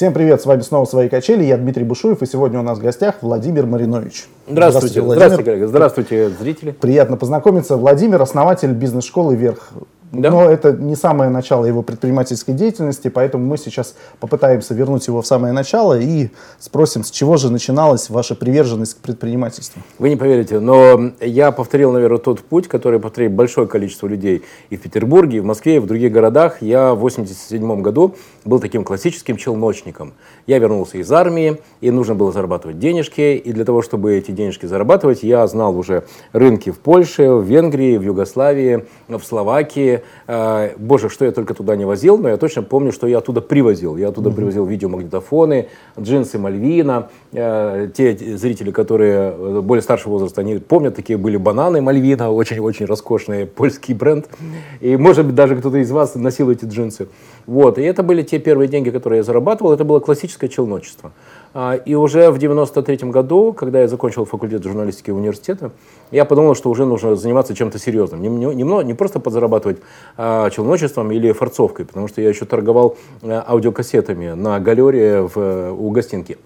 Всем привет, с вами снова «Свои качели», я Дмитрий Бушуев, и сегодня у нас в гостях Владимир Маринович. Здравствуйте, здравствуйте, здравствуйте коллега, здравствуйте, зрители. Приятно познакомиться. Владимир – основатель бизнес-школы «Вверх». Да? Но это не самое начало его предпринимательской деятельности, поэтому мы сейчас попытаемся вернуть его в самое начало и спросим, с чего же начиналась ваша приверженность к предпринимательству? Вы не поверите, но я повторил, наверное, тот путь, который повторил большое количество людей и в Петербурге, и в Москве, и в других городах. Я в 1987 году был таким классическим челночником. Я вернулся из армии, и нужно было зарабатывать денежки, и для того, чтобы эти денежки зарабатывать, я знал уже рынки в Польше, в Венгрии, в Югославии, в Словакии, Э, боже, что я только туда не возил, но я точно помню, что я оттуда привозил. Я оттуда mm-hmm. привозил видеомагнитофоны, джинсы Мальвина. Э, те зрители, которые э, более старшего возраста, они помнят, такие были бананы Мальвина, очень-очень роскошный польский бренд. И, может быть, даже кто-то из вас носил эти джинсы. Вот. И это были те первые деньги, которые я зарабатывал. Это было классическое челночество. А, и уже в 93 году, когда я закончил факультет журналистики университета, я подумал, что уже нужно заниматься чем-то серьезным. Не, не, не просто подзарабатывать а, челночеством или форцовкой, потому что я еще торговал а, аудиокассетами на галере в, у гостинки.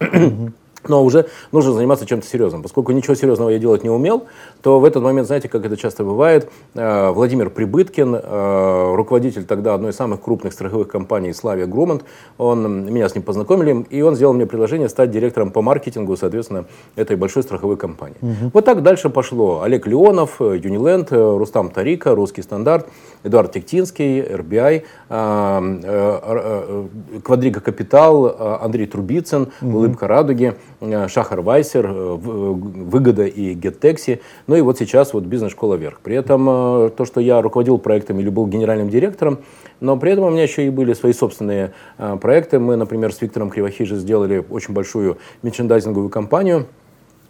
Но уже нужно заниматься чем-то серьезным. Поскольку ничего серьезного я делать не умел, то в этот момент, знаете, как это часто бывает, э, Владимир Прибыткин, э, руководитель тогда одной из самых крупных страховых компаний Славия Грумант, он, меня с ним познакомили, и он сделал мне предложение стать директором по маркетингу, соответственно, этой большой страховой компании. Угу. Вот так дальше пошло. Олег Леонов, Юниленд, Рустам Тарика, Русский стандарт, Эдуард Тектинский, РБИ, э, Квадрига Капитал, Андрей Трубицын, угу. Улыбка Радуги. Э, Шахар Вайсер, э, Выгода и GetTaxi. Ну и вот сейчас вот бизнес-школа вверх. При этом э, то, что я руководил проектом или был генеральным директором, но при этом у меня еще и были свои собственные проекты. Мы, например, с Виктором Кривохиже сделали очень большую мерчендайзинговую кампанию –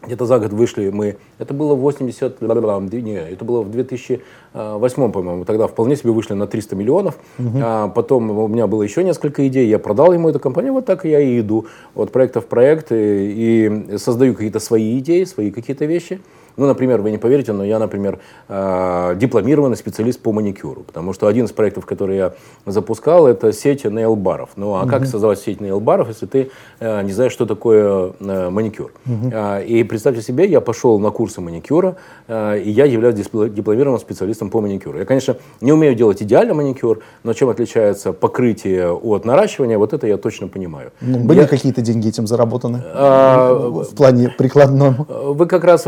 где-то за год вышли мы, это было в 80, не, это было в 2008, по-моему, тогда вполне себе вышли на 300 миллионов, угу. а потом у меня было еще несколько идей, я продал ему эту компанию, вот так я и иду, от проекта в проект, и, и создаю какие-то свои идеи, свои какие-то вещи, ну, например, вы не поверите, но я, например, э, дипломированный специалист по маникюру, потому что один из проектов, который я запускал, это сеть нейл-баров. Ну, а mm как создавать сеть нейл-баров, если ты э, не знаешь, что такое э, маникюр? mm И представьте себе, я пошел на курсы маникюра, и я являюсь дипломированным специалистом по маникюру. Я, конечно, не умею делать идеальный маникюр, но чем отличается покрытие от наращивания, вот это я точно понимаю. Ну, были я... какие-то деньги этим заработаны а, в плане прикладном? Вы как раз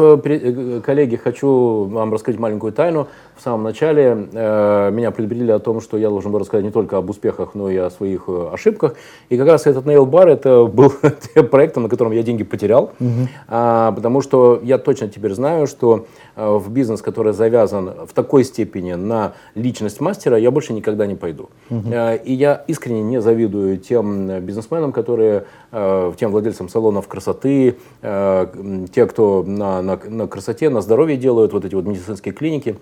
коллеги, хочу вам рассказать маленькую тайну. В самом начале э, меня предупредили о том, что я должен был рассказать не только об успехах, но и о своих э, ошибках. И как раз этот Nail Bar это был проектом, на котором я деньги потерял, угу. а, потому что я точно теперь знаю, что э, в бизнес, который завязан в такой степени на личность мастера, я больше никогда не пойду. Угу. Э, и я искренне не завидую тем бизнесменам, которые, э, тем владельцам салонов красоты, э, те, кто на, на, на красоте, на здоровье делают вот эти вот медицинские клиники.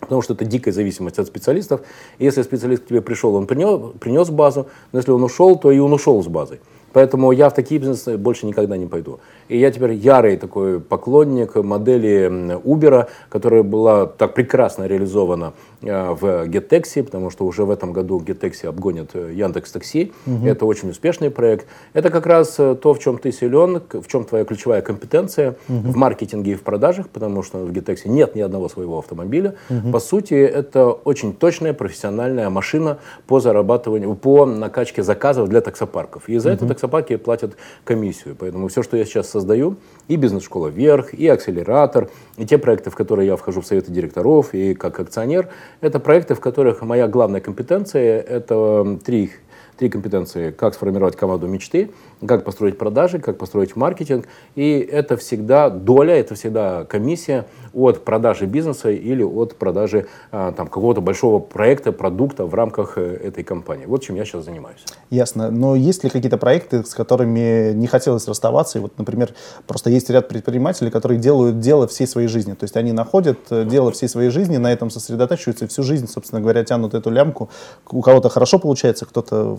Потому что это дикая зависимость от специалистов. Если специалист к тебе пришел, он принес, принес базу, но если он ушел, то и он ушел с базой. Поэтому я в такие бизнесы больше никогда не пойду. И я теперь ярый такой поклонник модели Uber, которая была так прекрасно реализована э, в GetTaxi, потому что уже в этом году GetTaxi обгонит э, Яндекс Такси. Угу. Это очень успешный проект. Это как раз э, то, в чем ты силен, в чем твоя ключевая компетенция угу. в маркетинге и в продажах, потому что в GetTaxi нет ни одного своего автомобиля. Угу. По сути, это очень точная профессиональная машина по зарабатыванию, по накачке заказов для таксопарков. И за угу. это таксопарки платят комиссию. Поэтому все, что я сейчас создаю, и бизнес-школа «Вверх», и акселератор, и те проекты, в которые я вхожу в советы директоров, и как акционер, это проекты, в которых моя главная компетенция – это три три компетенции. Как сформировать команду мечты, как построить продажи, как построить маркетинг. И это всегда доля, это всегда комиссия от продажи бизнеса или от продажи а, там, какого-то большого проекта, продукта в рамках э, этой компании. Вот чем я сейчас занимаюсь. Ясно. Но есть ли какие-то проекты, с которыми не хотелось расставаться? И вот, например, просто есть ряд предпринимателей, которые делают дело всей своей жизни. То есть они находят э, дело всей своей жизни, на этом сосредотачиваются и всю жизнь, собственно говоря, тянут эту лямку. У кого-то хорошо получается, кто-то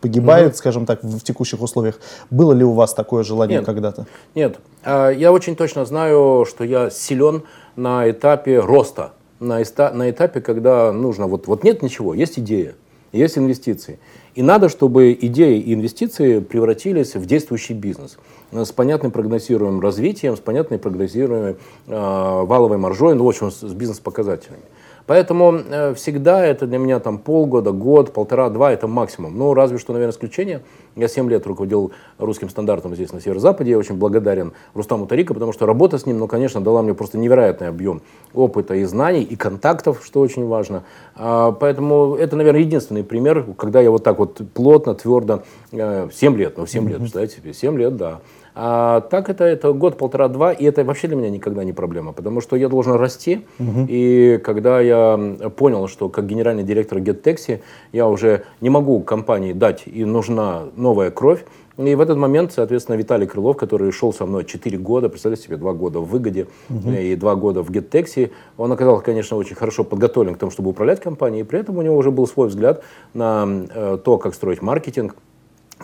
погибает, угу. скажем так, в текущих условиях. Было ли у вас такое желание когда-то? Нет. А, я очень точно знаю, что я силен на этапе роста, на, на этапе, когда нужно, вот, вот нет ничего, есть идея. есть инвестиции. И надо, чтобы идеи и инвестиции превратились в действующий бизнес с понятным прогнозируемым развитием, с понятной прогнозируемой э, валовой маржой, ну, в общем, с, с бизнес-показателями. Поэтому э, всегда это для меня там полгода, год, полтора-два это максимум. Ну, разве что, наверное, исключение. Я 7 лет руководил русским стандартом здесь на Северо-Западе. Я очень благодарен Рустаму Тарика, потому что работа с ним, ну, конечно, дала мне просто невероятный объем опыта и знаний, и контактов, что очень важно. А, поэтому это, наверное, единственный пример, когда я вот так вот плотно, твердо, э, 7 лет, ну, 7 лет, представляете себе, 7 лет, да. А так это, это год, полтора, два, и это вообще для меня никогда не проблема, потому что я должен расти. Угу. И когда я понял, что как генеральный директор GetTaxi я уже не могу компании дать, и нужна новая кровь, и в этот момент, соответственно, Виталий Крылов, который шел со мной 4 года, представляете себе, 2 года в выгоде угу. и 2 года в GetTaxi, он оказался, конечно, очень хорошо подготовлен к тому, чтобы управлять компанией, и при этом у него уже был свой взгляд на э, то, как строить маркетинг,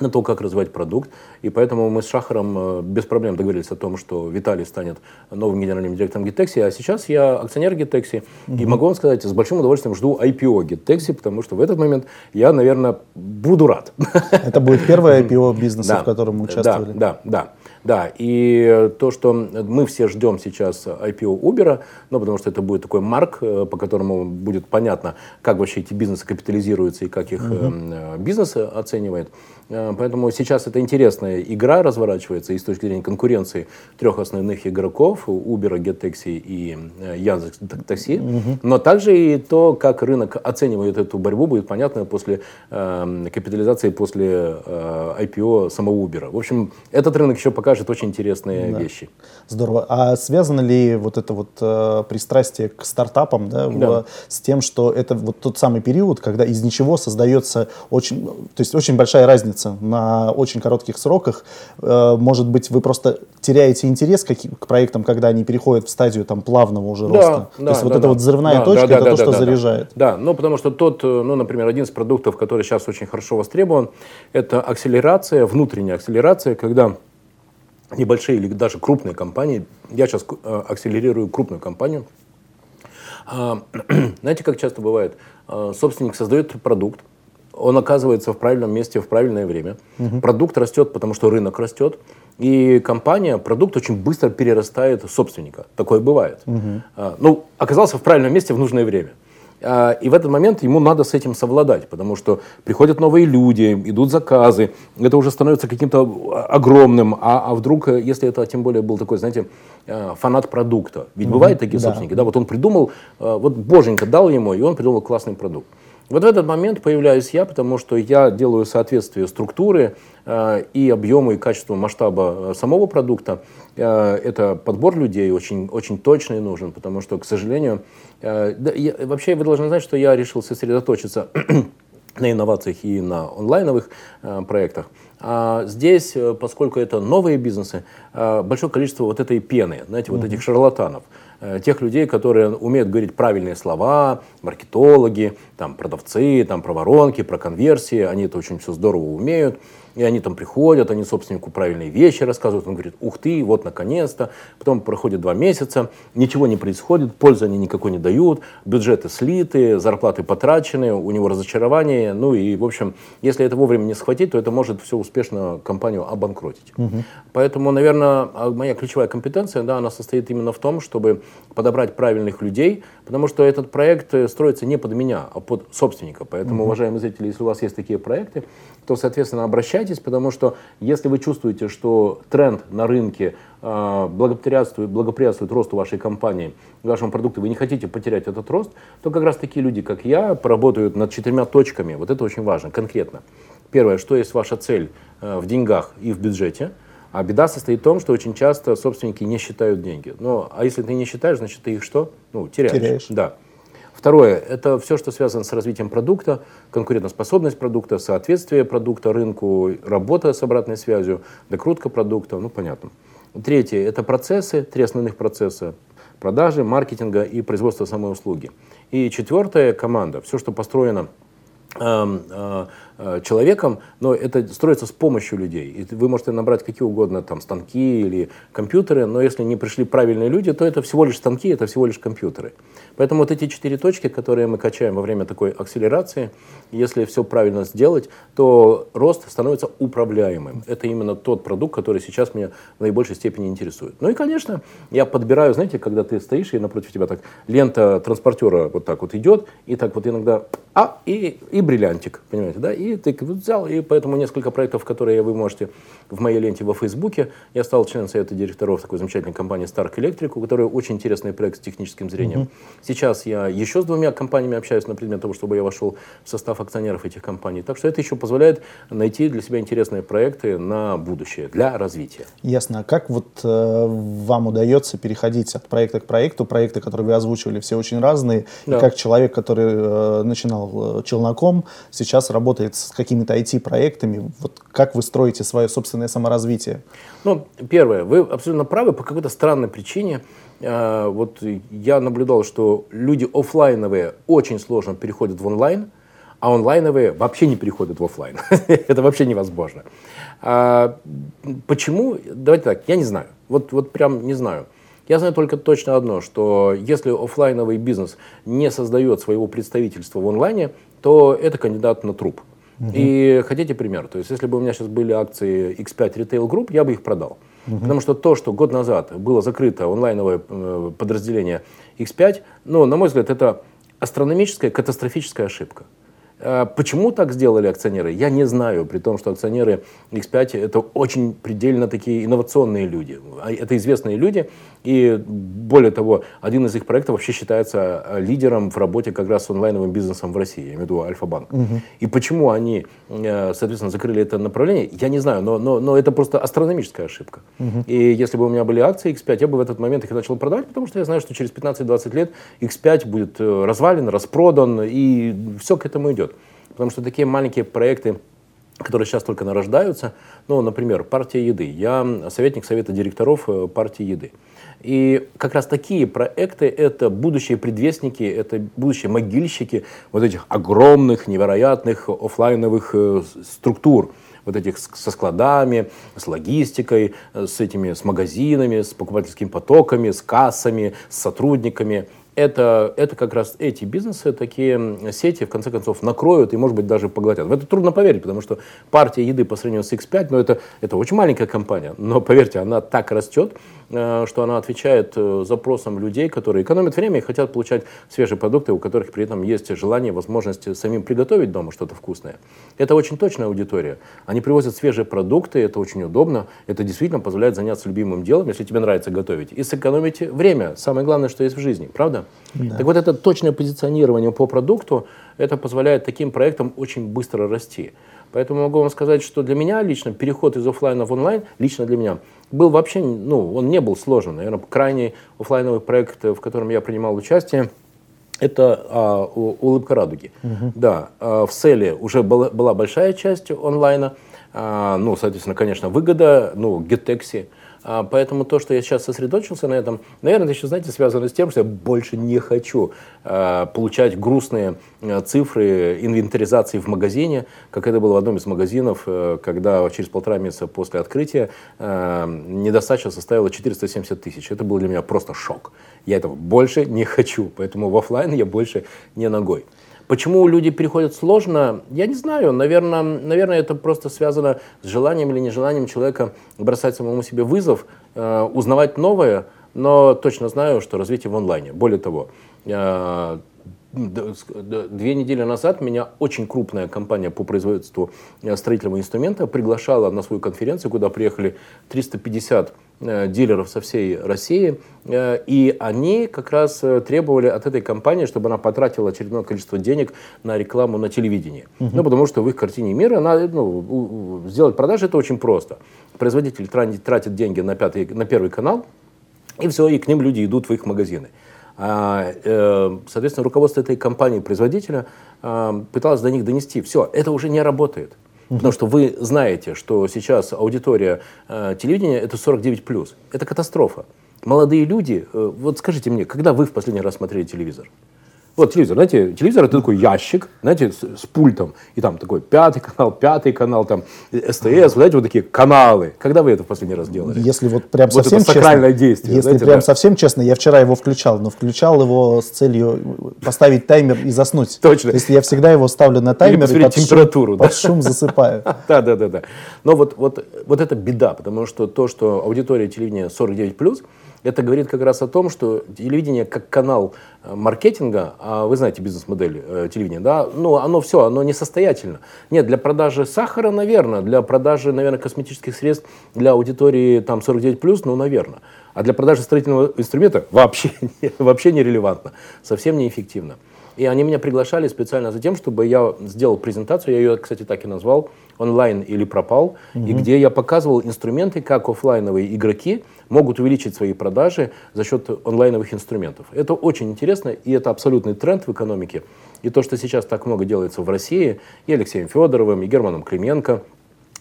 на то, как развивать продукт. И поэтому мы с Шахаром э, без проблем договорились о том, что Виталий станет новым генеральным директором GetTaxi, а сейчас я акционер GetTaxi. Угу. И могу вам сказать, с большим удовольствием жду IPO GetTaxi, потому что в этот момент я, наверное, буду рад. Это будет первое IPO бизнеса, в котором мы участвовали. Да, да, да. Да, и то, что мы все ждем сейчас IPO Uber, ну, потому что это будет такой марк, э, по которому будет понятно, как вообще эти бизнесы капитализируются и как их угу. бизнес оценивает. Э, поэтому сейчас это интересная игра разворачивается и с точки зрения конкуренции трех основных игроков Uber, GetTaxi и Яндекс Такси. Угу. Но также и то, как рынок оценивает эту борьбу, будет понятно после э, капитализации, после э, IPO самого Uber. В общем, этот рынок еще пока покажет очень интересные да. вещи. Здорово. А связано ли вот это вот э, пристрастие к стартапам да, да. В, с тем, что это вот тот самый период, когда из ничего создается очень, то есть очень большая разница на очень коротких сроках. Э, может быть, вы просто теряете интерес к, к проектам, когда они переходят в стадию там плавного уже да, роста. Да, то есть да, вот да, эта да. вот взрывная да, точка, да, это да, то, да, что да, заряжает. Да. да, ну потому что тот, э, ну, например, один из продуктов, который сейчас очень хорошо востребован, это акселерация, внутренняя акселерация, когда небольшие или даже крупные компании, я сейчас э, акселерирую крупную компанию, а, знаете, как часто бывает, собственник создает продукт, он оказывается в правильном месте в правильное время, угу. продукт растет, потому что рынок растет, и компания, продукт очень быстро перерастает собственника. Такое бывает. Угу. Ну, оказался в правильном месте в нужное время. А, и в этот момент ему надо с этим совладать, потому что приходят новые люди, идут заказы, это уже становится каким-то огромным. А, а вдруг, э, если это тем более был такой, знаете, э, фанат продукта, ведь mm-hmm. бывают такие собственники, да. да, вот он придумал, э, вот боженька дал ему, и он придумал классный продукт. Вот в этот момент появляюсь я, потому что я делаю соответствие структуры э, и объему, и качеству масштаба э, самого продукта. Э, это подбор людей очень, очень точный нужен, потому что, к сожалению, э, да, я, вообще вы должны знать, что я решил сосредоточиться на инновациях и на онлайновых э, проектах. А здесь, поскольку это новые бизнесы, э, большое количество вот этой пены, знаете, mm-hmm. вот этих шарлатанов. Э, тех людей, которые умеют говорить правильные слова, маркетологи, там, продавцы, там, про воронки, про конверсии, они это очень все здорово умеют. И они там приходят, они собственнику правильные вещи рассказывают. Он говорит, ух ты, вот наконец-то. Потом проходит два месяца, ничего не происходит, пользы они никакой не дают, бюджеты слиты, зарплаты потрачены, у него разочарование. Ну и, в общем, если это вовремя не схватить, то это может все успешно компанию обанкротить. Угу. Поэтому, наверное, а, моя ключевая компетенция, да, она состоит именно в том, чтобы подобрать правильных людей, потому что этот проект э, строится не под меня, а под собственника. Поэтому, угу. уважаемые зрители, если у вас есть такие проекты, то, соответственно, обращайтесь, потому что если вы чувствуете, что тренд на рынке э, благоприятствует, благоприятствует росту вашей компании, вашему продукту, вы не хотите потерять этот рост, то как раз такие люди, как я, поработают над четырьмя точками. Вот это очень важно, конкретно. Первое, что есть ваша цель э, в деньгах и в бюджете. А беда состоит в том, что очень часто собственники не считают деньги. Но, а если ты не считаешь, значит ты их что? Ну, теряешь. теряешь. Да. Второе – это все, что связано с развитием продукта, конкурентоспособность продукта, соответствие продукта рынку, работа с обратной связью, докрутка продукта, ну понятно. Третье – это процессы, три основных процесса – продажи, маркетинга и производства самой услуги. И четвертое – команда. Все, что построено Эм, э, человеком, но это строится с помощью людей. И вы можете набрать какие угодно там станки или компьютеры, но если не пришли правильные люди, то это всего лишь станки, это всего лишь компьютеры. Поэтому вот эти четыре точки, которые мы качаем во время такой акселерации, если все правильно сделать, то рост становится управляемым. Это именно тот продукт, который сейчас меня в наибольшей степени интересует. Ну и, конечно, я подбираю, знаете, когда ты стоишь, и напротив тебя так лента транспортера вот так вот идет, и так вот иногда, а, и, и бриллиантик, понимаете, да, и ты взял, и поэтому несколько проектов, которые вы можете в моей ленте во Фейсбуке, я стал членом совета директоров такой замечательной компании Stark Electric, у которой очень интересный проект с техническим зрением. Mm-hmm. Сейчас я еще с двумя компаниями общаюсь на предмет того, чтобы я вошел в состав акционеров этих компаний. Так что это еще позволяет найти для себя интересные проекты на будущее, для развития. Ясно. А как вот э, вам удается переходить от проекта к проекту? Проекты, которые вы озвучивали, все очень разные. Да. И как человек, который э, начинал э, челноком, сейчас работает с какими-то IT-проектами, вот как вы строите свое собственное саморазвитие? Ну, первое, вы абсолютно правы, по какой-то странной причине а, вот я наблюдал, что люди офлайновые очень сложно переходят в онлайн, а онлайновые вообще не переходят в офлайн. Это вообще невозможно. А, почему? Давайте так, я не знаю. Вот, вот прям не знаю. Я знаю только точно одно, что если офлайновый бизнес не создает своего представительства в онлайне, то это кандидат на труп. Угу. И хотите пример? То есть, если бы у меня сейчас были акции X5 Retail Group, я бы их продал. Угу. Потому что то, что год назад было закрыто онлайновое э, подразделение X5, ну, на мой взгляд, это астрономическая, катастрофическая ошибка. Э, почему так сделали акционеры, я не знаю, при том, что акционеры X5 это очень предельно такие инновационные люди. А это известные люди, и более того, один из их проектов вообще считается э, лидером в работе как раз с онлайновым бизнесом в России, я имею в виду Альфа-банк. Угу. И почему они, соответственно, закрыли это направление, я не знаю, но, но, но это просто астрономическая ошибка. Угу. И если бы у меня были акции X5, я бы в этот момент их начал продавать, потому что я знаю, что через 15-20 лет X5 будет развален, распродан, и все к этому идет. Потому что такие маленькие проекты, которые сейчас только нарождаются, ну, например, партия еды. Я советник совета директоров э, партии еды. И как раз такие проекты – это будущие предвестники, это будущие могильщики вот этих огромных, невероятных офлайновых э, структур. Вот этих со складами, с логистикой, э, с этими, с магазинами, с покупательскими потоками, с кассами, с сотрудниками – это, это как раз эти бизнесы, такие сети, в конце концов, накроют и, может быть, даже поглотят. В это трудно поверить, потому что партия еды по сравнению с X5, ну, это, это очень маленькая компания, но, поверьте, она так растет, э, что она отвечает э, запросам людей, которые экономят время и хотят получать свежие продукты, у которых при этом есть желание, возможность самим приготовить дома что-то вкусное. Это очень точная аудитория. Они привозят свежие продукты, это очень удобно, это действительно позволяет заняться любимым делом, если тебе нравится готовить, и сэкономить время. Самое главное, что есть в жизни, правда? Да. Так вот, это точное позиционирование по продукту, это позволяет таким проектам очень быстро расти. Поэтому могу вам сказать, что для меня лично переход из офлайна в онлайн, лично для меня, был вообще, ну, он не был сложен. Наверное, крайний офлайновый проект, в котором я принимал участие, это а, улыбка радуги. Угу. Да, а, в селе уже была, была большая часть онлайна. А, ну, соответственно, конечно, выгода, ну, геттекси. А, поэтому то, что я сейчас сосредоточился на этом, наверное, это еще, знаете, связано с тем, что я больше не хочу а, получать грустные а, цифры инвентаризации в магазине, как это было в одном из магазинов, э, когда через полтора месяца после открытия недостача составила 470 тысяч. Это был для меня просто шок. Я этого больше не хочу, поэтому в офлайн я больше не ногой. Почему люди переходят сложно, я не знаю. Наверное, наверное, это просто связано с желанием или нежеланием человека бросать самому себе вызов, э, узнавать новое, но точно знаю, что развитие в онлайне. Более того, э, Две недели назад меня очень крупная компания по производству э, строительного инструмента приглашала на свою конференцию, куда приехали 350 э, дилеров со всей России, э, и они как раз требовали от этой компании, чтобы она потратила очередное количество денег на рекламу на телевидении. Угу. Ну, потому что в их картине мира надо, ну, сделать продажи это очень просто. Производитель тратит деньги на, пятый, на первый канал, и все, и к ним люди идут в их магазины. А, э, соответственно, руководство этой компании, производителя, а, пыталось до них донести, все, это уже не работает. Потому что вы знаете, что сейчас аудитория э, телевидения это 49+. Это катастрофа. Молодые люди, э, вот скажите мне, когда вы в последний раз смотрели телевизор? Вот телевизор, знаете, телевизор это такой ящик, знаете, с, с пультом, и там такой пятый канал, пятый канал, там СТС, знаете, вот такие каналы. Когда вы это в последний раз делали? Если вот прям Вот совсем это сакральное честно, действие, если знаете, прям да. совсем честно, я вчера его включал, но включал его с целью поставить таймер и заснуть. Точно. То есть я всегда его ставлю на таймер и посмотреть под шум- температуру, да? под шум засыпаю. Да, да, да, да. Но вот, вот, вот это беда, потому что то, что аудитория телевидения 49+, это говорит как раз о том, что телевидение как канал э, маркетинга, а вы знаете бизнес-модель э, телевидения, да, ну, оно все, оно несостоятельно. Нет, для продажи сахара, наверное, для продажи, наверное, косметических средств для аудитории там 49+, ну, наверное. А для продажи строительного инструмента вообще, вообще нерелевантно, совсем неэффективно. И они меня приглашали специально за тем, чтобы я сделал презентацию, я ее, кстати, так и назвал, онлайн или пропал, и где я показывал инструменты, как оффлайновые игроки могут увеличить свои продажи за счет онлайновых инструментов. Это очень интересно, и это абсолютный тренд в экономике. И то, что сейчас так много делается в России, и Алексеем Федоровым, и Германом Клименко,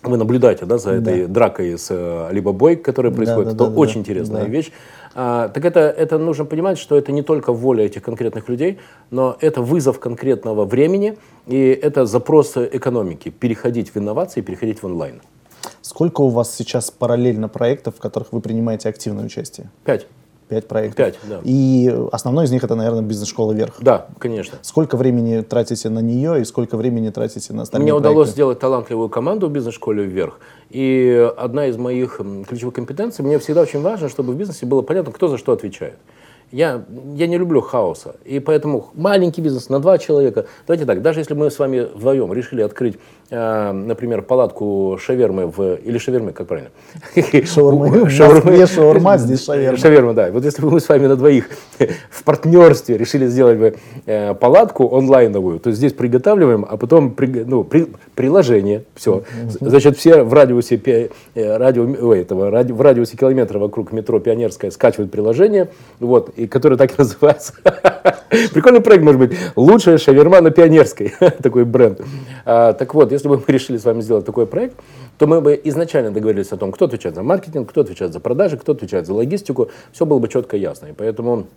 вы наблюдаете да, за этой дракой с э, Алибабой, которая происходит. да, это да, да, очень да. интересная Да. вещь. А, так это, это нужно понимать, что это не только воля этих конкретных людей, но это вызов конкретного времени, и это запрос экономики. Переходить в инновации, переходить в онлайн. Сколько у вас сейчас параллельно проектов, в которых вы принимаете активное участие? Пять. Пять проектов. Пять, да. И основной из них это, наверное, бизнес-школа «Вверх». Да, конечно. Сколько времени тратите на нее и сколько времени тратите на остальные Мне удалось проекты? сделать талантливую команду в бизнес-школе вверх. И одна из моих ключевых компетенций, мне всегда очень важно, чтобы в бизнесе было понятно, кто за что отвечает. Я, я не люблю хаоса. И поэтому маленький бизнес на два человека. Давайте так, даже если мы с вами вдвоем решили открыть, например, палатку шавермы в... Или шавермы, как правильно? Шаурмы. Шаурма, здесь шаверма. Шаверма, да. Вот если бы мы с вами на двоих в партнерстве решили сделать бы э, палатку онлайновую, то здесь приготавливаем, а потом при- ну, при- приложение, все. Значит, все в радиусе, э, радио, ой, этого, ради- в радиусе километра вокруг метро Пионерская скачивают приложение, вот, и которое так и называется. Прикольный проект, может быть. Лучшая шаверма на Пионерской. Такой бренд. А, так вот, если бы мы решили с вами сделать такой проект, то мы бы изначально договорились о том, кто отвечает за маркетинг, кто отвечает за продажи, кто отвечает за логистику. Все было бы четко и ясно. И поэтому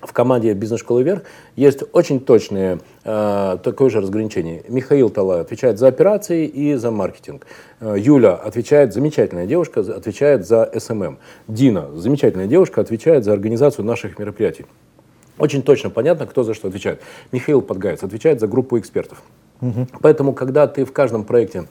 в команде бизнес-школы «Вверх» есть очень точное э, такое же разграничение. Михаил Талай отвечает за операции и за маркетинг. Э, Юля отвечает, замечательная девушка, отвечает за СММ. Дина, замечательная девушка, отвечает за организацию наших мероприятий. Очень точно понятно, кто за что отвечает. Михаил Подгаец отвечает за группу экспертов. Поэтому, когда ты в каждом проекте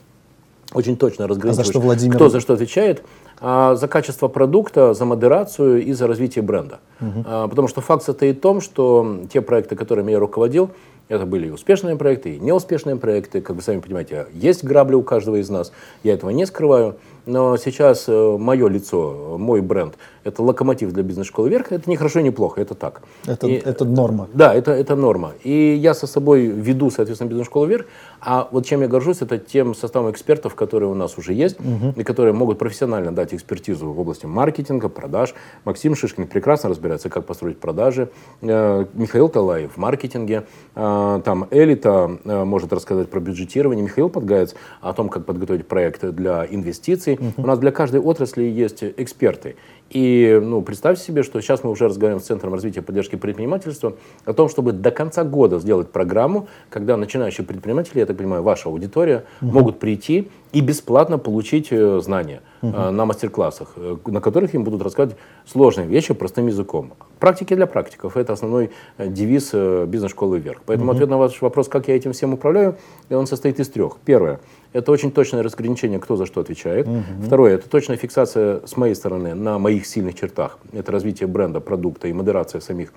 очень точно разграничиваешь, что Владимир- кто за что отвечает, а, за качество продукта, за модерацию и за развитие бренда. А, потому что факт состоит в том, что те проекты, которыми я руководил, это были и успешные проекты, и неуспешные проекты. Как вы сами понимаете, есть грабли у каждого из нас, я этого не скрываю. Но сейчас э, мое лицо, мой бренд, это локомотив для бизнес-школы «Вверх». Это не хорошо, не плохо, это так. Это, И- это норма. да, это, это норма. И я со собой веду, соответственно, бизнес-школу вверх. А вот чем я горжусь, это тем составом экспертов, которые у нас уже есть, и которые могут профессионально дать экспертизу в области маркетинга, продаж. Максим Шишкин прекрасно разбирается, как построить продажи. Э, Михаил Талаев в маркетинге. Э, Там Элита может рассказать про бюджетирование. Михаил Подгаец о том, как подготовить проект для инвестиций. У нас для каждой отрасли есть эксперты. И ну, представьте себе, что сейчас мы уже разговариваем с Центром развития и поддержки предпринимательства о том, чтобы до конца года сделать программу, когда начинающие предприниматели, я так понимаю, ваша аудитория, могут прийти и бесплатно получить э, знания э, на мастер-классах, э, на которых им будут рассказывать сложные вещи простым языком. Практики для практиков – это основной э, девиз э, бизнес-школы «Вверх». Поэтому ответ на ваш вопрос, как я этим всем управляю, он состоит из трех. Первое – это очень точное разграничение, кто за что отвечает. Второе – это точная фиксация с моей стороны на моих сильных чертах. Это развитие бренда, продукта и модерация самих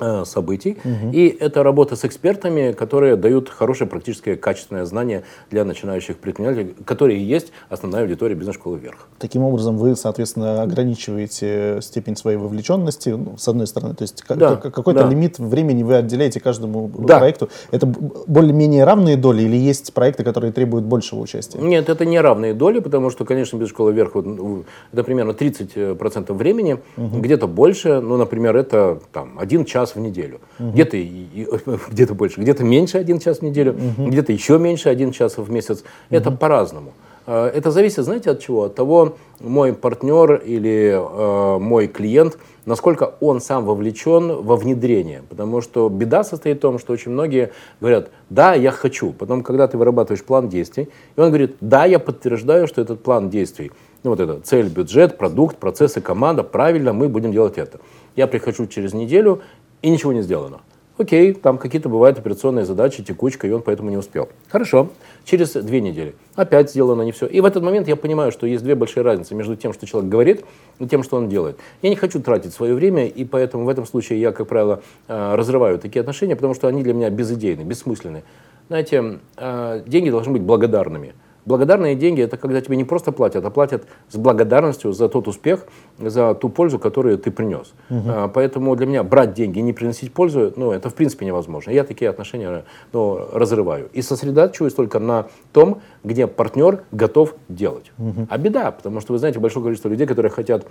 э, событий. И это работа с экспертами, которые дают хорошее практическое качественное знание для начинающих предпринимателей, которые и есть основная аудитория бизнес-школы «Вверх». Таким образом, вы, соответственно, ограничиваете степень своей вовлеченности, ну, с одной стороны. То есть Да, ка- какой-то да. лимит времени вы отделяете каждому Да. проекту. Это более-менее равные доли или есть проекты, которые требуют большего участия? Нет, это не равные доли, потому что, конечно, бизнес-школа вверх вот, ну, это примерно 30% времени, где-то больше, ну, например, это там, один час в неделю. Где-то, и- и- где-то больше, где-то меньше один час в неделю, где-то еще меньше один час в месяц. Это по-разному. Э, это зависит, знаете, от чего? От того, мой партнер или э, мой клиент, насколько он сам вовлечен во внедрение. Потому что беда состоит в том, что очень многие говорят, да, я хочу. Потом, когда ты вырабатываешь план действий, и он говорит, да, я подтверждаю, что этот план действий, ну вот это цель, бюджет, продукт, процессы, команда, правильно, мы будем делать это. Я прихожу через неделю, и ничего не сделано. Окей, там какие-то бывают операционные задачи, текучка, и он поэтому не успел. Хорошо, через две недели опять сделано не все. И в этот момент я понимаю, что есть две большие разницы между тем, что человек говорит, и тем, что он делает. Я не хочу тратить свое время, и поэтому в этом случае я, как правило, э, разрываю такие отношения, потому что они для меня безыдейны, бессмысленны. Знаете, э, деньги должны быть благодарными. Благодарные деньги – это когда тебе не просто платят, а платят с благодарностью за тот успех, за ту пользу, которую ты принес. Угу. Поэтому для меня брать деньги и не приносить пользу, ну, это в принципе невозможно. Я такие отношения ну, разрываю. И сосредотачиваюсь только на том, где партнер готов делать. Угу. А беда, потому что, вы знаете, большое количество людей, которые хотят,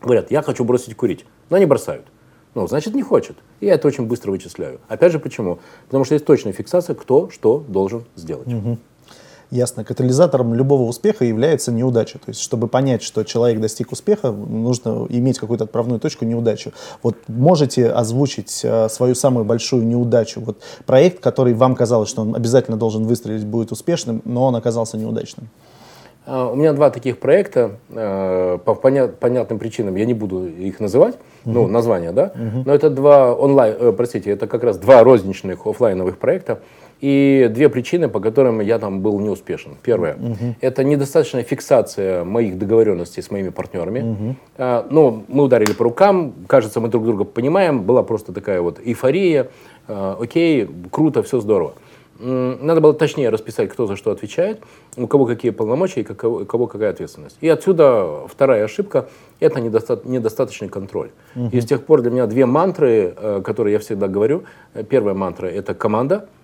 говорят, я хочу бросить курить, но они бросают. Ну, значит, не хочет. И я это очень быстро вычисляю. Опять же, почему? Потому что есть точная фиксация, кто что должен сделать. Угу. Ясно. Катализатором любого успеха является неудача. То есть, чтобы понять, что человек достиг успеха, нужно иметь какую-то отправную точку неудачу. Вот можете озвучить э, свою самую большую неудачу? Вот проект, который вам казалось, что он обязательно должен выстрелить, будет успешным, но он оказался неудачным. А, у меня два таких проекта. Э, по понятным причинам я не буду их называть, uh-huh. ну, названия, да. Uh-huh. Но это два онлайн, э, простите, это как раз два розничных офлайновых проекта. И две причины, по которым я там был не успешен. Первое, угу. это недостаточная фиксация моих договоренностей с моими партнерами. Угу. А, ну, мы ударили по рукам, кажется, мы друг друга понимаем, была просто такая вот эйфория, а, окей, круто, все здорово. Надо было точнее расписать, кто за что отвечает, у кого какие полномочия и у кого какая ответственность. И отсюда вторая ошибка – это недостаточный контроль. Угу. И с тех пор для меня две мантры, э, которые я всегда говорю. Первая мантра – это команда – Э,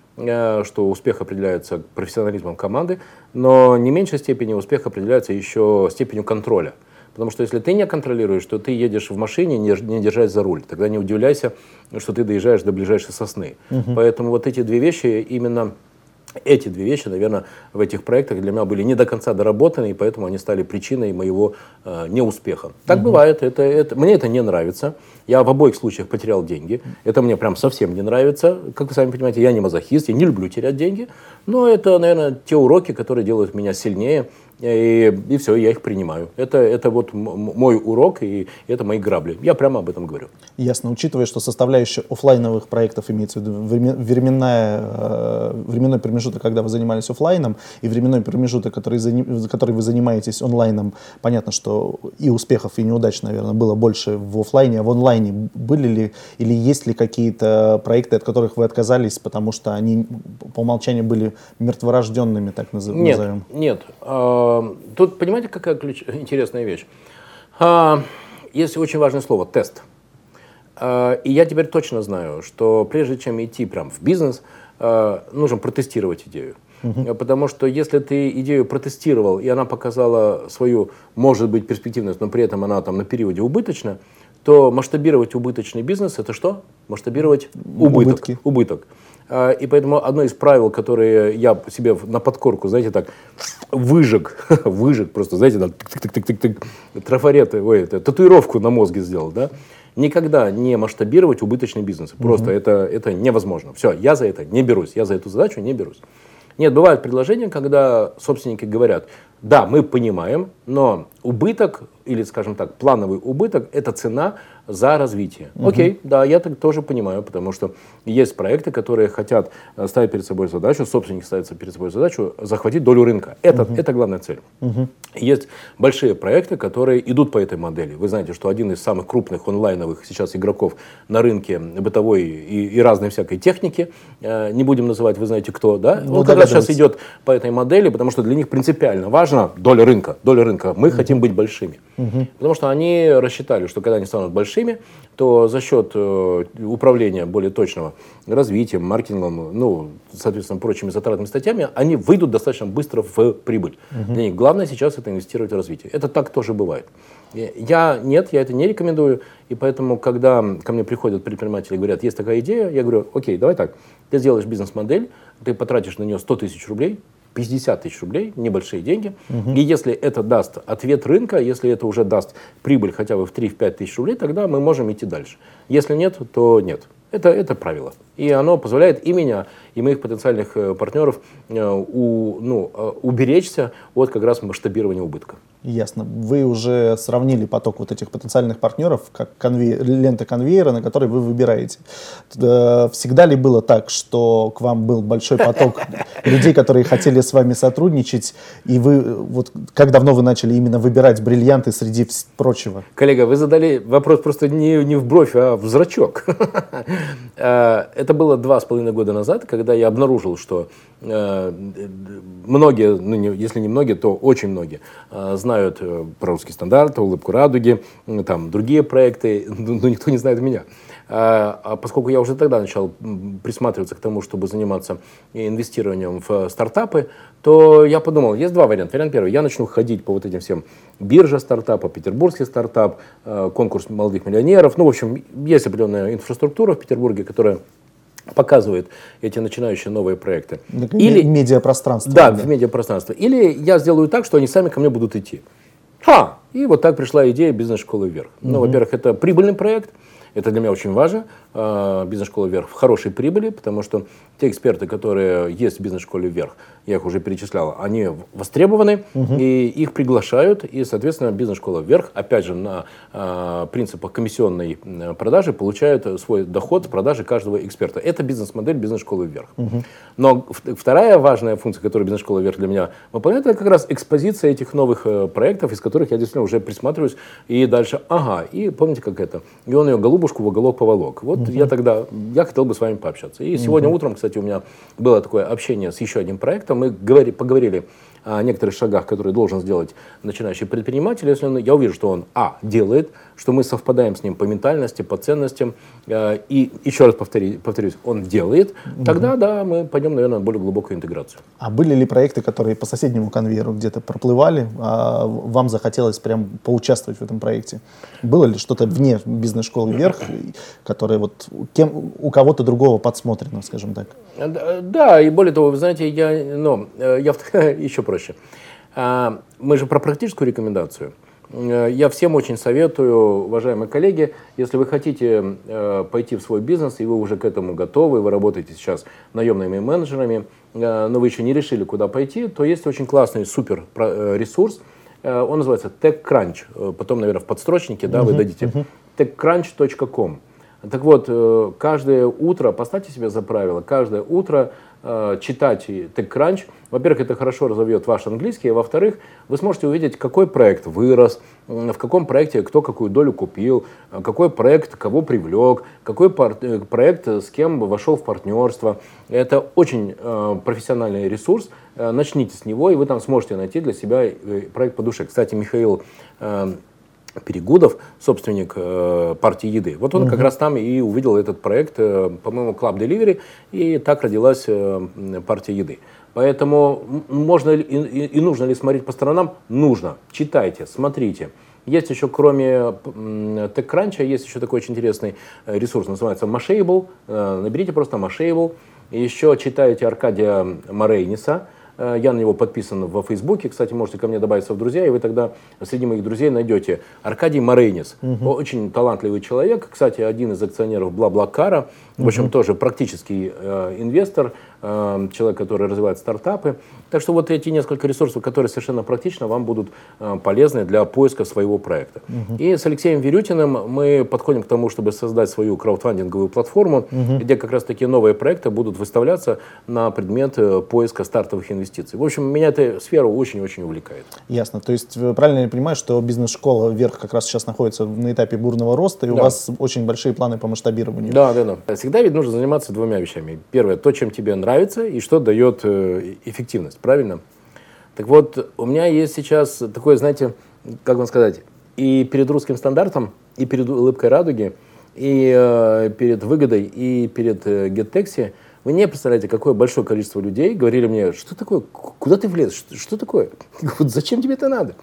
что успех определяется профессионализмом команды, но не меньшей степени успех определяется еще степенью контроля. Потому что если ты не контролируешь, то ты едешь в машине, не, не держась за руль. Тогда не удивляйся, что ты доезжаешь до ближайшей сосны. Угу. Поэтому вот эти две вещи именно эти две вещи, наверное, в этих проектах для меня были не до конца доработаны, и поэтому они стали причиной моего э, неуспеха. Так угу. бывает, это, это, мне это не нравится. Я в обоих случаях потерял деньги. Это мне прям совсем не нравится. Как вы сами понимаете, я не мазохист, я не люблю терять деньги. Но это, наверное, те уроки, которые делают меня сильнее и, и все, я их принимаю. Это, это вот мой урок, и это мои грабли. Я прямо об этом говорю. Ясно. Учитывая, что составляющая офлайновых проектов имеется в виду временная, э, временной промежуток, когда вы занимались офлайном, и временной промежуток, который, который вы занимаетесь онлайном, понятно, что и успехов, и неудач, наверное, было больше в офлайне, а в онлайне были ли или есть ли какие-то проекты, от которых вы отказались, потому что они по умолчанию были мертворожденными, так назовем? Нет, нет. Эм, тут, понимаете, какая ключ... интересная вещь? А, есть очень важное слово – тест. А, и я теперь точно знаю, что прежде чем идти прям в бизнес, а, нужно протестировать идею. Угу. Потому что если ты идею протестировал, и она показала свою, может быть, перспективность, но при этом она там на периоде убыточна, то масштабировать убыточный бизнес – это что? Масштабировать убыток. Убытки. Убыток. А, и поэтому одно из правил, которые я себе на подкорку, знаете, так выжег, выжег просто, знаете, так, тык -тык -тык -тык, трафареты, ой, это, татуировку на мозге сделал, да, никогда не масштабировать убыточный бизнес. Просто угу. это, это невозможно. Все, я за это не берусь, я за эту задачу не берусь. Нет, бывают предложения, когда собственники говорят, да, мы понимаем, но убыток или, скажем так, плановый убыток – это цена за развитие. Угу. Окей, да, я так тоже понимаю, потому что есть проекты, которые хотят э, ставить перед собой задачу, собственники ставят перед собой задачу захватить долю рынка. Это, угу. это главная цель. Угу. Есть большие проекты, которые идут по этой модели. Вы знаете, что один из самых крупных онлайновых сейчас игроков на рынке бытовой и, и разной всякой техники, э, не будем называть, вы знаете кто, да? Ну, Он как раз сейчас идет по этой модели, потому что для них принципиально важно доля рынка. Доля рынка. Мы угу. хотим быть большими. Угу. Потому что они рассчитали, что когда они станут большими, то за счет э, управления более точного развитием, маркетингом, ну, соответственно, прочими затратными статьями, они выйдут достаточно быстро в прибыль. Угу. Для них главное сейчас это инвестировать в развитие. Это так тоже бывает. Я нет, я это не рекомендую. И поэтому, когда ко мне приходят предприниматели и говорят, есть такая идея, я говорю, окей, давай так, ты сделаешь бизнес-модель, ты потратишь на нее 100 тысяч рублей, 50 тысяч рублей, небольшие деньги. Угу. И если это даст ответ рынка, если это уже даст прибыль хотя бы в 3-5 тысяч рублей, тогда мы можем идти дальше. Если нет, то нет. Это, это правило. И оно позволяет и меня, и моих потенциальных э, партнеров э, у, ну, э, уберечься от как раз масштабирования убытка. Ясно. Вы уже сравнили поток вот этих потенциальных партнеров, как конвей... лента конвейера, на которой вы выбираете. Всегда ли было так, что к вам был большой поток людей, которые хотели с вами сотрудничать, и вы вот как давно вы начали именно выбирать бриллианты среди прочего? Коллега, вы задали вопрос просто не, не в бровь, а в зрачок. Это было два с половиной года назад, когда я обнаружил, что э, многие, ну, если не многие, то очень многие э, знают э, про русский стандарт, улыбку радуги, там другие проекты, но никто не знает меня. А, а поскольку я уже тогда начал присматриваться к тому, чтобы заниматься инвестированием в стартапы, то я подумал, есть два варианта. Вариант первый, я начну ходить по вот этим всем биржа стартапа, петербургский стартап, конкурс молодых миллионеров. Ну, в общем, есть определенная инфраструктура в Петербурге, которая показывает эти начинающие новые проекты. Или медиапространство. Да, да, в медиапространство. Или я сделаю так, что они сами ко мне будут идти. Ха! И вот так пришла идея бизнес-школы вверх. Угу. Ну, во-первых, это прибыльный проект. Это для меня очень важно. А, бизнес-школа вверх в хорошей прибыли, потому что те эксперты, которые есть в бизнес-школе вверх, я их уже перечислял, они востребованы, угу. и их приглашают, и, соответственно, бизнес-школа вверх, опять же, на э, принципах комиссионной продажи, получают свой доход с продажи каждого эксперта. Это бизнес-модель бизнес-школы вверх. Угу. Но вторая важная функция, которую бизнес-школа вверх для меня выполняет, это как раз экспозиция этих новых э, проектов, из которых я действительно уже присматриваюсь, и дальше, ага, и помните, как это, и он ее голубушку в уголок поволок. Вот угу. я тогда, я хотел бы с вами пообщаться. И сегодня угу. утром, кстати, у меня было такое общение с еще одним проектом, мы говори, поговорили о некоторых шагах, которые должен сделать начинающий предприниматель, если он, я увижу, что он, а, делает, что мы совпадаем с ним по ментальности, по ценностям, э, и еще раз повтори, повторюсь, он делает, угу. тогда, да, мы пойдем, наверное, на более глубокую интеграцию. А были ли проекты, которые по соседнему конвейеру где-то проплывали, а вам захотелось прям поучаствовать в этом проекте? Было ли что-то вне бизнес-школы вверх, которое вот кем, у кого-то другого подсмотрено, скажем так? Да, и более того, вы знаете, я, ну, э, я еще проще. А, мы же про практическую рекомендацию. Э, я всем очень советую, уважаемые коллеги, если вы хотите э, пойти в свой бизнес, и вы уже к этому готовы, вы работаете сейчас наемными менеджерами, э, но вы еще не решили, куда пойти, то есть очень классный супер ресурс, он называется TechCrunch. Потом, наверное, в подстрочнике да, uh-huh, вы дадите. Uh-huh. techcrunch.com. Так вот, каждое утро, поставьте себе за правило, каждое утро читать TechCrunch. Во-первых, это хорошо разовьет ваш английский, а во-вторых, вы сможете увидеть, какой проект вырос, в каком проекте кто какую долю купил, э, какой проект кого привлек, какой э, проект с кем вошел в партнерство. Это очень профессиональный ресурс. Начните с него, и вы там сможете найти для себя проект по душе. Кстати, Михаил Перегудов, собственник э, партии еды. Вот он угу. как раз там и увидел этот проект, э, по-моему, Club Delivery, и так родилась э, партия еды. Поэтому можно и, и, и нужно ли смотреть по сторонам? Нужно. Читайте, смотрите. Есть еще, кроме TechCrunch, есть еще такой очень интересный э, ресурс, называется Mashable. Э, наберите просто Mashable. Еще читайте Аркадия Морейниса. Э, я на него подписан во Фейсбуке. Кстати, можете ко мне добавиться в друзья, и вы тогда среди моих друзей найдете Аркадий Морейнис. Угу. Очень талантливый человек. Кстати, один из акционеров Бла-Бла-Кара. В общем, угу. тоже практический э, инвестор, э, человек, который развивает стартапы. Так что вот эти несколько ресурсов, которые совершенно практично вам будут э, полезны для поиска своего проекта. Угу. И с Алексеем Верютиным мы подходим к тому, чтобы создать свою краудфандинговую платформу, угу. где как раз такие новые проекты будут выставляться на предмет э, поиска стартовых инвестиций. В общем, меня эта сфера очень-очень увлекает. Ясно. То есть правильно я понимаю, что бизнес-школа вверх как раз сейчас находится на этапе бурного роста, и да. у вас очень большие планы по масштабированию. Да, да, да всегда ведь нужно заниматься двумя вещами. Первое, то, чем тебе нравится и что дает э, эффективность, правильно? Так вот, у меня есть сейчас такое, знаете, как вам сказать, и перед русским стандартом, и перед улыбкой радуги, и э, перед выгодой, и перед э, GetTaxi, вы не представляете, какое большое количество людей говорили мне, что такое, куда ты влез, что, что такое, вот зачем тебе это надо?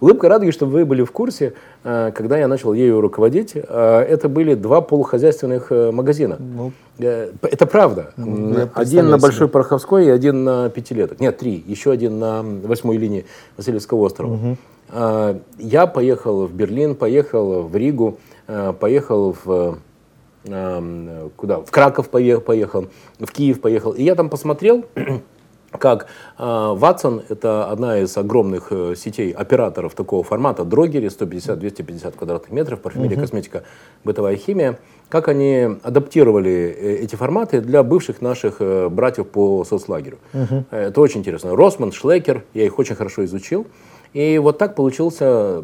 Улыбка радуги, чтобы вы были в курсе, э, когда я начал ею руководить, э, это были два полухозяйственных э, магазина. Ну, Это правда. я один на Большой себе. Пороховской и один на Пятилеток. Нет, три. Еще один на восьмой линии Васильевского острова. Э, Я поехал в Берлин, поехал в Ригу, поехал в куда? В Краков пое- поехал, в Киев поехал. И я там посмотрел, как э, Ватсон, это одна из огромных э, сетей операторов такого формата, дрогери 150-250 квадратных метров, парфюмерия, косметика, бытовая химия, как они адаптировали э, эти форматы для бывших наших братьев по соцлагерю. Э, Это очень интересно. Росман, Шлекер, я их очень хорошо изучил. И вот так получился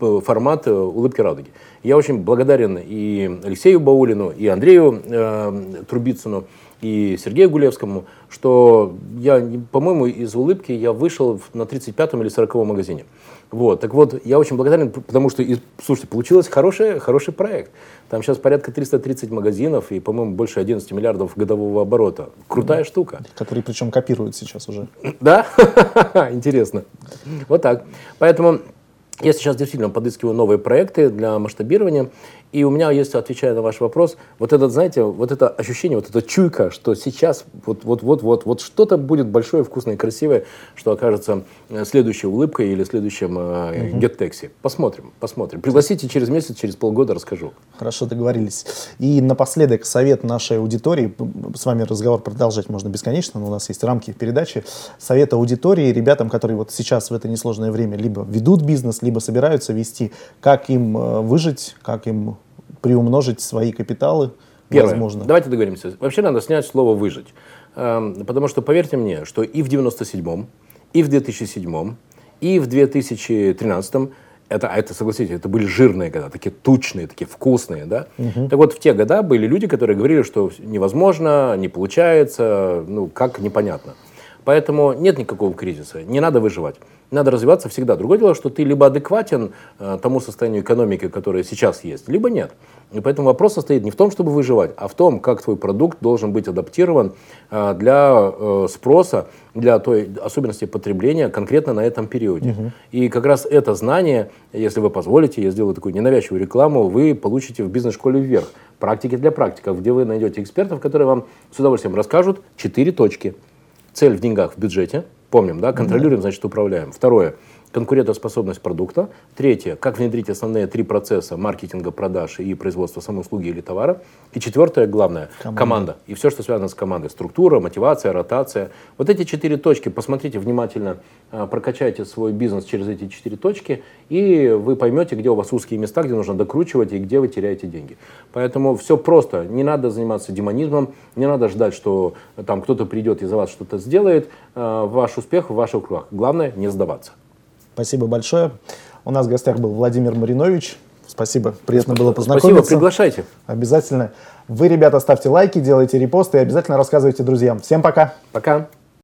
формат «Улыбки радуги». Я очень благодарен и Алексею Баулину, и Андрею э, Трубицыну, и Сергею Гулевскому, что я, по-моему, из «Улыбки» я вышел на 35-м или 40-м магазине. Вот. Так вот, я очень благодарен, потому что, слушайте, получилось хороший, хороший проект. Там сейчас порядка 330 магазинов и, по-моему, больше 11 миллиардов годового оборота. Крутая штука. которые причем копируют сейчас уже. Да? Интересно. Вот так. Поэтому я сейчас действительно подыскиваю новые проекты для масштабирования. И у меня есть, отвечая на ваш вопрос, вот этот, знаете, вот это ощущение, вот эта чуйка, что сейчас вот, вот, вот, вот, вот что-то будет большое, вкусное красивое, что окажется э, следующей улыбкой или следующим э, геттексе. Посмотрим, посмотрим. Пригласите через месяц, через полгода расскажу. Хорошо договорились. И напоследок совет нашей аудитории. С вами разговор продолжать можно бесконечно, но у нас есть рамки передачи. Совет аудитории ребятам, которые вот сейчас в это несложное время либо ведут бизнес, либо собираются вести, как им э, выжить, как им приумножить свои капиталы, Первое. возможно. Давайте договоримся. Вообще надо снять слово «выжить». Эм, Потому что, поверьте мне, что и в 97-м, и в 2007-м, и в 2013-м, это, а это, согласитесь, это были жирные года, такие тучные, такие вкусные, да? Так вот, в те года были люди, которые говорили, что невозможно, не получается, ну, как непонятно. Поэтому нет никакого кризиса, не надо выживать. Надо развиваться всегда. Другое дело, что ты либо адекватен э, тому состоянию экономики, которое сейчас есть, либо нет. И поэтому вопрос состоит не в том, чтобы выживать, а в том, как твой продукт должен быть адаптирован э, для э, спроса, для той особенности потребления конкретно на этом периоде. И как раз это знание, если вы позволите, я сделаю такую ненавязчивую рекламу, вы получите в бизнес-школе вверх. Практики для практиков, где вы найдете экспертов, которые вам с удовольствием расскажут четыре точки. Цель в деньгах в бюджете. Помним, да? Контролируем, значит, управляем. Второе. Конкурентоспособность продукта. Третье. Как внедрить основные три процесса маркетинга, продаж и производства самой услуги или товара. И четвертое, главное, команда. И все, что связано с командой. Структура, мотивация, ротация. Вот эти четыре точки, посмотрите внимательно, э, прокачайте свой бизнес через эти четыре точки, и вы поймете, где у вас узкие места, где нужно докручивать и где вы теряете деньги. Поэтому все просто. Не надо заниматься демонизмом, не надо ждать, что там кто-то придет и за вас что-то сделает. Э, Ваш успех в ваших руках. Главное не сдаваться. Спасибо большое. У нас в гостях был Владимир Маринович. Спасибо, приятно было Спасибо, познакомиться. приглашайте. Обязательно. Вы, ребята, ставьте лайки, делайте репосты и обязательно рассказывайте друзьям. Всем пока! Пока.